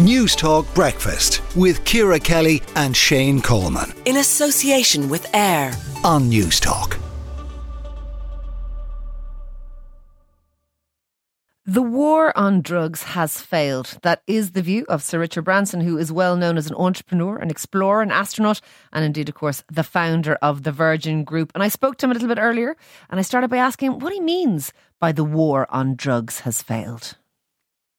Newstalk Breakfast with Ciara Kelly and Shane Coleman. In association with AIR on News Talk. The war on drugs has failed. That is the view of Sir Richard Branson, who is well known as an entrepreneur, an explorer, an astronaut, and indeed, of course, the founder of the Virgin Group. And I spoke to him a little bit earlier, and I started by asking what he means by the war on drugs has failed.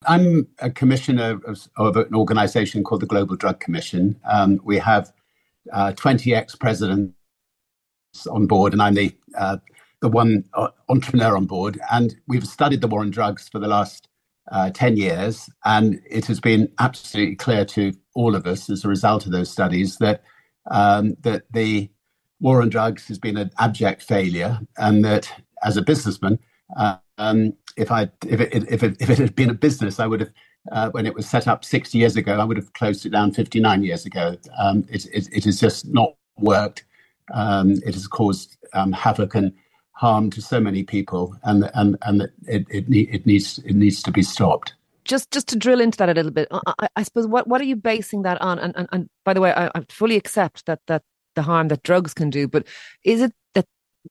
I'm a commissioner of, of an organization called the Global Drug Commission. Um, we have uh, 20 ex presidents on board, and I'm the, uh, the one uh, entrepreneur on board. And we've studied the war on drugs for the last uh, 10 years. And it has been absolutely clear to all of us as a result of those studies that, um, that the war on drugs has been an abject failure, and that as a businessman, uh, um, if I if it, if it, if it had been a business, I would have uh, when it was set up 60 years ago, I would have closed it down 59 years ago. Um, it, it, it, has just not worked. Um, it has caused um, havoc and harm to so many people, and and and it, it, it needs it needs to be stopped. Just just to drill into that a little bit, I, I suppose what what are you basing that on? And and, and by the way, I, I fully accept that that the harm that drugs can do, but is it that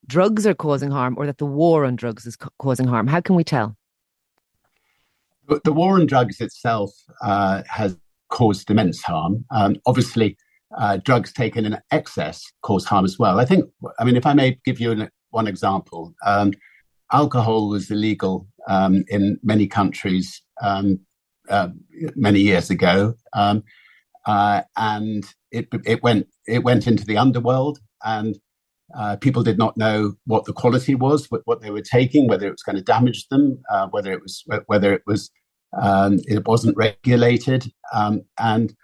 drugs are causing harm or that the war on drugs is causing harm? How can we tell? The war on drugs itself uh, has caused immense harm. Um, obviously, uh, drugs taken in excess cause harm as well. I think, I mean, if I may give you an, one example, um, alcohol was illegal um, in many countries um, uh, many years ago, um, uh, and it, it went it went into the underworld and uh, people did not know what the quality was, what, what, they were taking, whether it was going to damage them, uh, whether it was whether it was um, it wasn't regulated, um, and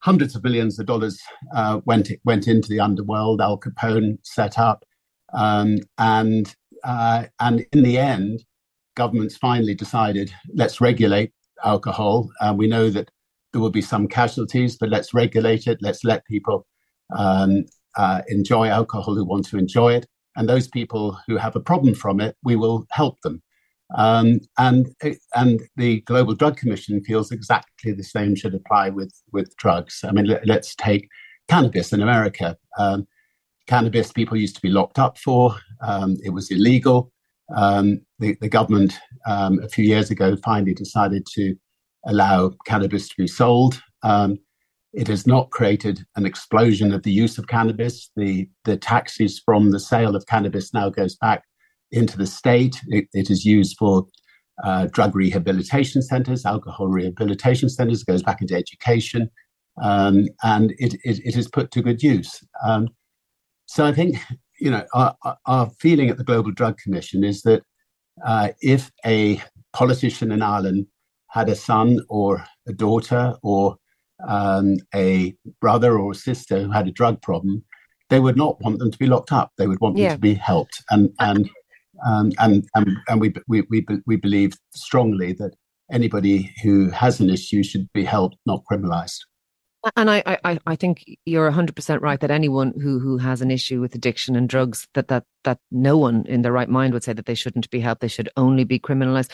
hundreds of billions of dollars uh, went went into the underworld. Al Capone set up, um, and uh, and in the end, governments finally decided let's regulate alcohol. Uh, we know that there will be some casualties, but let's regulate it. Let's let people um, uh, enjoy alcohol who want to enjoy it, and those people who have a problem from it, we will help them. Um, and and the Global Drug Commission feels exactly the same should apply with with drugs. I mean, let, us take cannabis in America. Um, cannabis people used to be locked up for. Um, it was illegal. Um, the, the government um, a few years ago finally decided to allow cannabis to be sold. Um, it has not created an explosion of the use of cannabis. The, the taxes from the sale of cannabis now goes back into the state. it, it is used for uh, drug rehabilitation centers, alcohol rehabilitation centers, goes back into education, um, and it, it, it, is put to good use. Um, so I think, you know, our, our, feeling at the Global Drug Commission is that uh, if a politician in Ireland had a son or a daughter or um, a brother or a sister who had a drug problem, they would not want them to be locked up. They would want yeah. them to be helped. And and um, and and, and we, we we we believe strongly that anybody who has an issue should be helped, not criminalized. And I, I, I think you're 100% right that anyone who, who has an issue with addiction and drugs, that, that, that no one in their right mind would say that they shouldn't be helped. They should only be criminalized.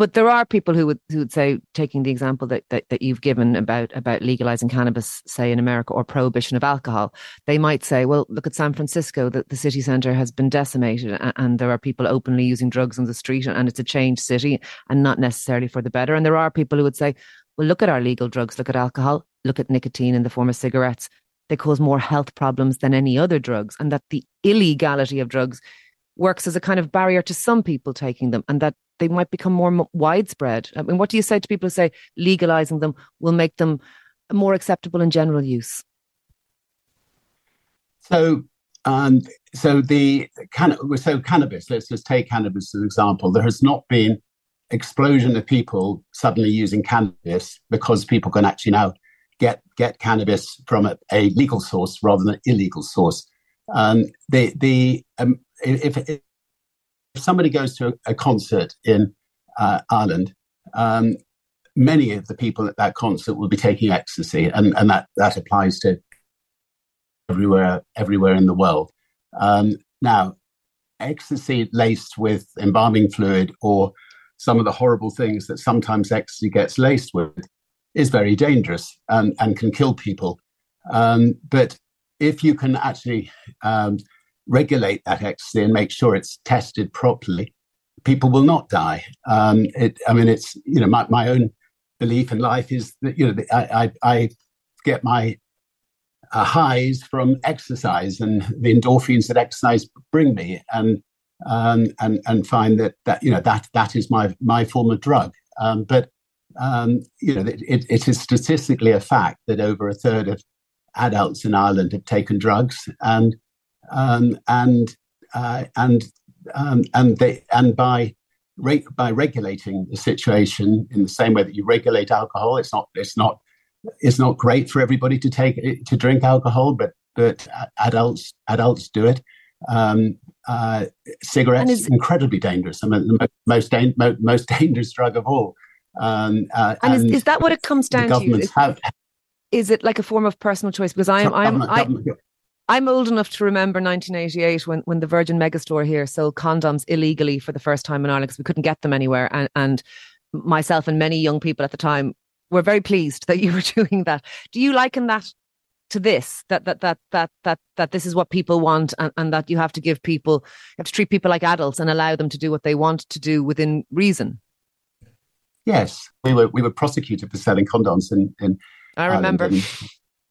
But there are people who would who would say, taking the example that, that, that you've given about about legalizing cannabis, say in America, or prohibition of alcohol, they might say, well, look at San Francisco, that the city centre has been decimated, and, and there are people openly using drugs on the street, and it's a changed city, and not necessarily for the better. And there are people who would say, well, look at our legal drugs, look at alcohol, look at nicotine in the form of cigarettes. They cause more health problems than any other drugs, and that the illegality of drugs works as a kind of barrier to some people taking them, and that they might become more widespread. I mean, what do you say to people who say legalizing them will make them more acceptable in general use? So, um, so the so cannabis. Let's just take cannabis as an example. There has not been explosion of people suddenly using cannabis because people can actually now get get cannabis from a, a legal source rather than an illegal source. Um, the the um, if, if somebody goes to a, concert in uh, Ireland, um, many of the people at that concert will be taking ecstasy, and, and that, that applies to everywhere everywhere in the world. Um, now, ecstasy laced with embalming fluid or some of the horrible things that sometimes ecstasy gets laced with is very dangerous and, and can kill people. Um, but if you can actually um, regulate that ecstasy and make sure it's tested properly, people will not die. Um, it, I mean, it's you know my, my own belief in life is that you know I, I, I get my uh, highs from exercise and the endorphins that exercise bring me, and um, and and find that that you know that that is my my form of drug. Um, but um, you know it, it is statistically a fact that over a third of adults in Ireland have taken drugs, and um, and uh, and um, and they and by re- by regulating the situation in the same way that you regulate alcohol, it's not it's not it's not great for everybody to take to drink alcohol, but but adults adults do it. Um, uh, cigarettes is, incredibly dangerous. I mean, the most most dangerous drug of all. Um, uh, and, and is, is, that what it comes down to? Is, have, is it like a form of personal choice? Because I am, I am, I, I'm old enough to remember 1988 when, when the Virgin Megastore here sold condoms illegally for the first time in Ireland because we couldn't get them anywhere. And, and myself and many young people at the time were very pleased that you were doing that. Do you liken that to this? That that that that that that this is what people want, and, and that you have to give people, you have to treat people like adults and allow them to do what they want to do within reason. Yes, we were we were prosecuted for selling condoms in in. I remember.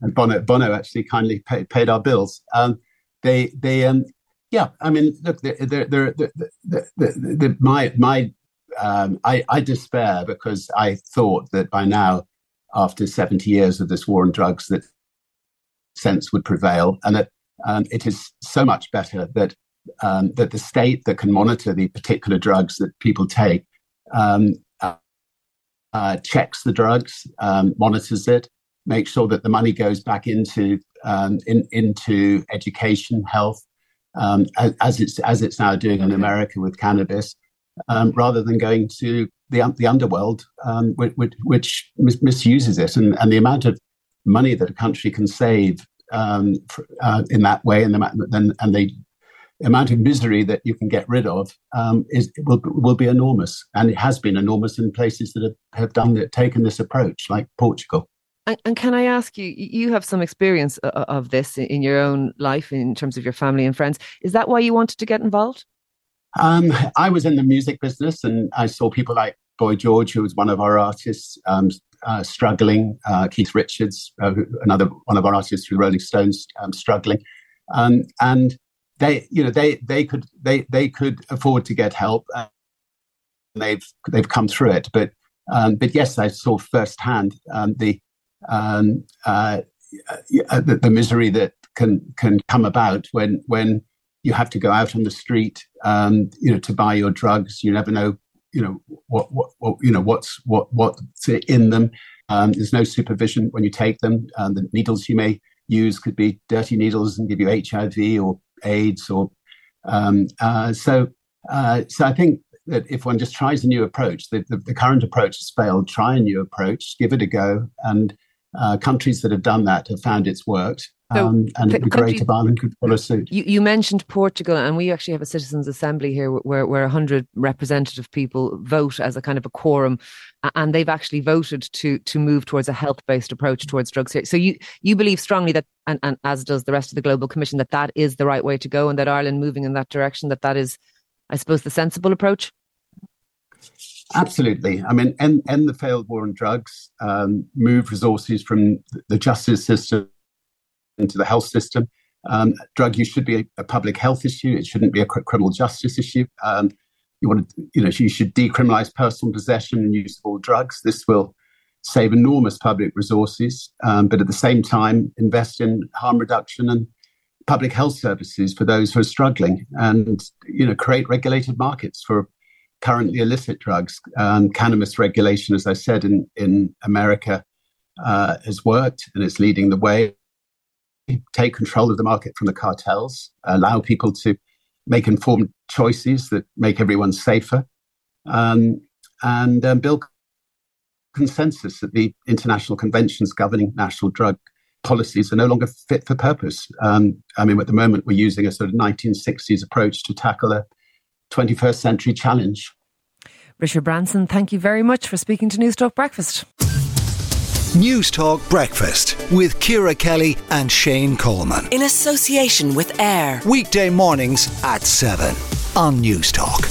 And Bono, Bono actually kindly pay, paid our bills. Um, they they um, yeah, I mean, look, they're, they're, they're, they're, my my um, I, I despair because I thought that by now, after 70 years of this war on drugs, that sense would prevail, and that um, it is so much better that um, that the state that can monitor the particular drugs that people take um, uh, uh, checks the drugs, um, monitors it, makes sure that the money goes back into um, in, into education, health, um, as, as, it's as it's now doing in America with cannabis, um, rather than going to the the underworld, um, which, which mis- misuses it, and, and the amount of money that a country can save um, for, uh, in that way, and the and, the amount of misery that you can get rid of um, is will will be enormous, and it has been enormous in places that have, have done that, taken this approach, like Portugal. And, can I ask you, you have some experience of this in your own life in terms of your family and friends. Is that why you wanted to get involved? Um, I was in the music business and I saw people like Boy George, who was one of our artists, um, uh, struggling. Uh, Keith Richards, uh, another one of our artists through Rolling Stones, um, struggling. Um, and they, you know, they they could they they could afford to get help. And they've they've come through it, but um, but yes, I saw firsthand um, the um, uh, uh, the, the, misery that can can come about when when you have to go out on the street, um, you know, to buy your drugs. You never know, you know, what what, what you know what's what what's in them. Um, there's no supervision when you take them. Um, the needles you may use could be dirty needles and give you HIV or AIDS or um, uh, so. Uh, so I think that if one just tries a new approach, the, the, the current approach has failed. Try a new approach, give it a go, and uh, countries that have done that have found it's worked. So um, and it'd be great if Ireland could follow suit. You, you, mentioned Portugal, and we actually have a citizens' assembly here where where hundred representative people vote as a kind of a quorum, and they've actually voted to to move towards a health based approach towards drugs. here. So you you believe strongly that, and, and as does the rest of the global commission, that that is the right way to go, and that Ireland moving in that direction, that that is, I suppose, the sensible approach. Absolutely. I mean, end, end the failed war on drugs, um, move resources from the justice system into the health system. Um, drug use should be a, a, public health issue. It shouldn't be a criminal justice issue. Um, you want to, you know, you should decriminalize personal possession and use of all drugs. This will save enormous public resources, um, but at the same time, invest in harm reduction and public health services for those who are struggling, and you know, create regulated markets for currently illicit drugs. Um, cannabis regulation, as I said, in, in America uh, has worked and is leading the way. Take control of the market from the cartels, allow people to make informed choices that make everyone safer, um, and um, build consensus that the international conventions governing national drug policies are no longer fit for purpose. Um, I mean, at the moment, we're using a sort of 1960s approach to tackle a 21st century challenge. Richard Branson, thank you very much for speaking to Newstalk Breakfast. News Talk Breakfast with Ciara Kelly and Shane Coleman. In association with AIR Weekday mornings at 7 on News Talk.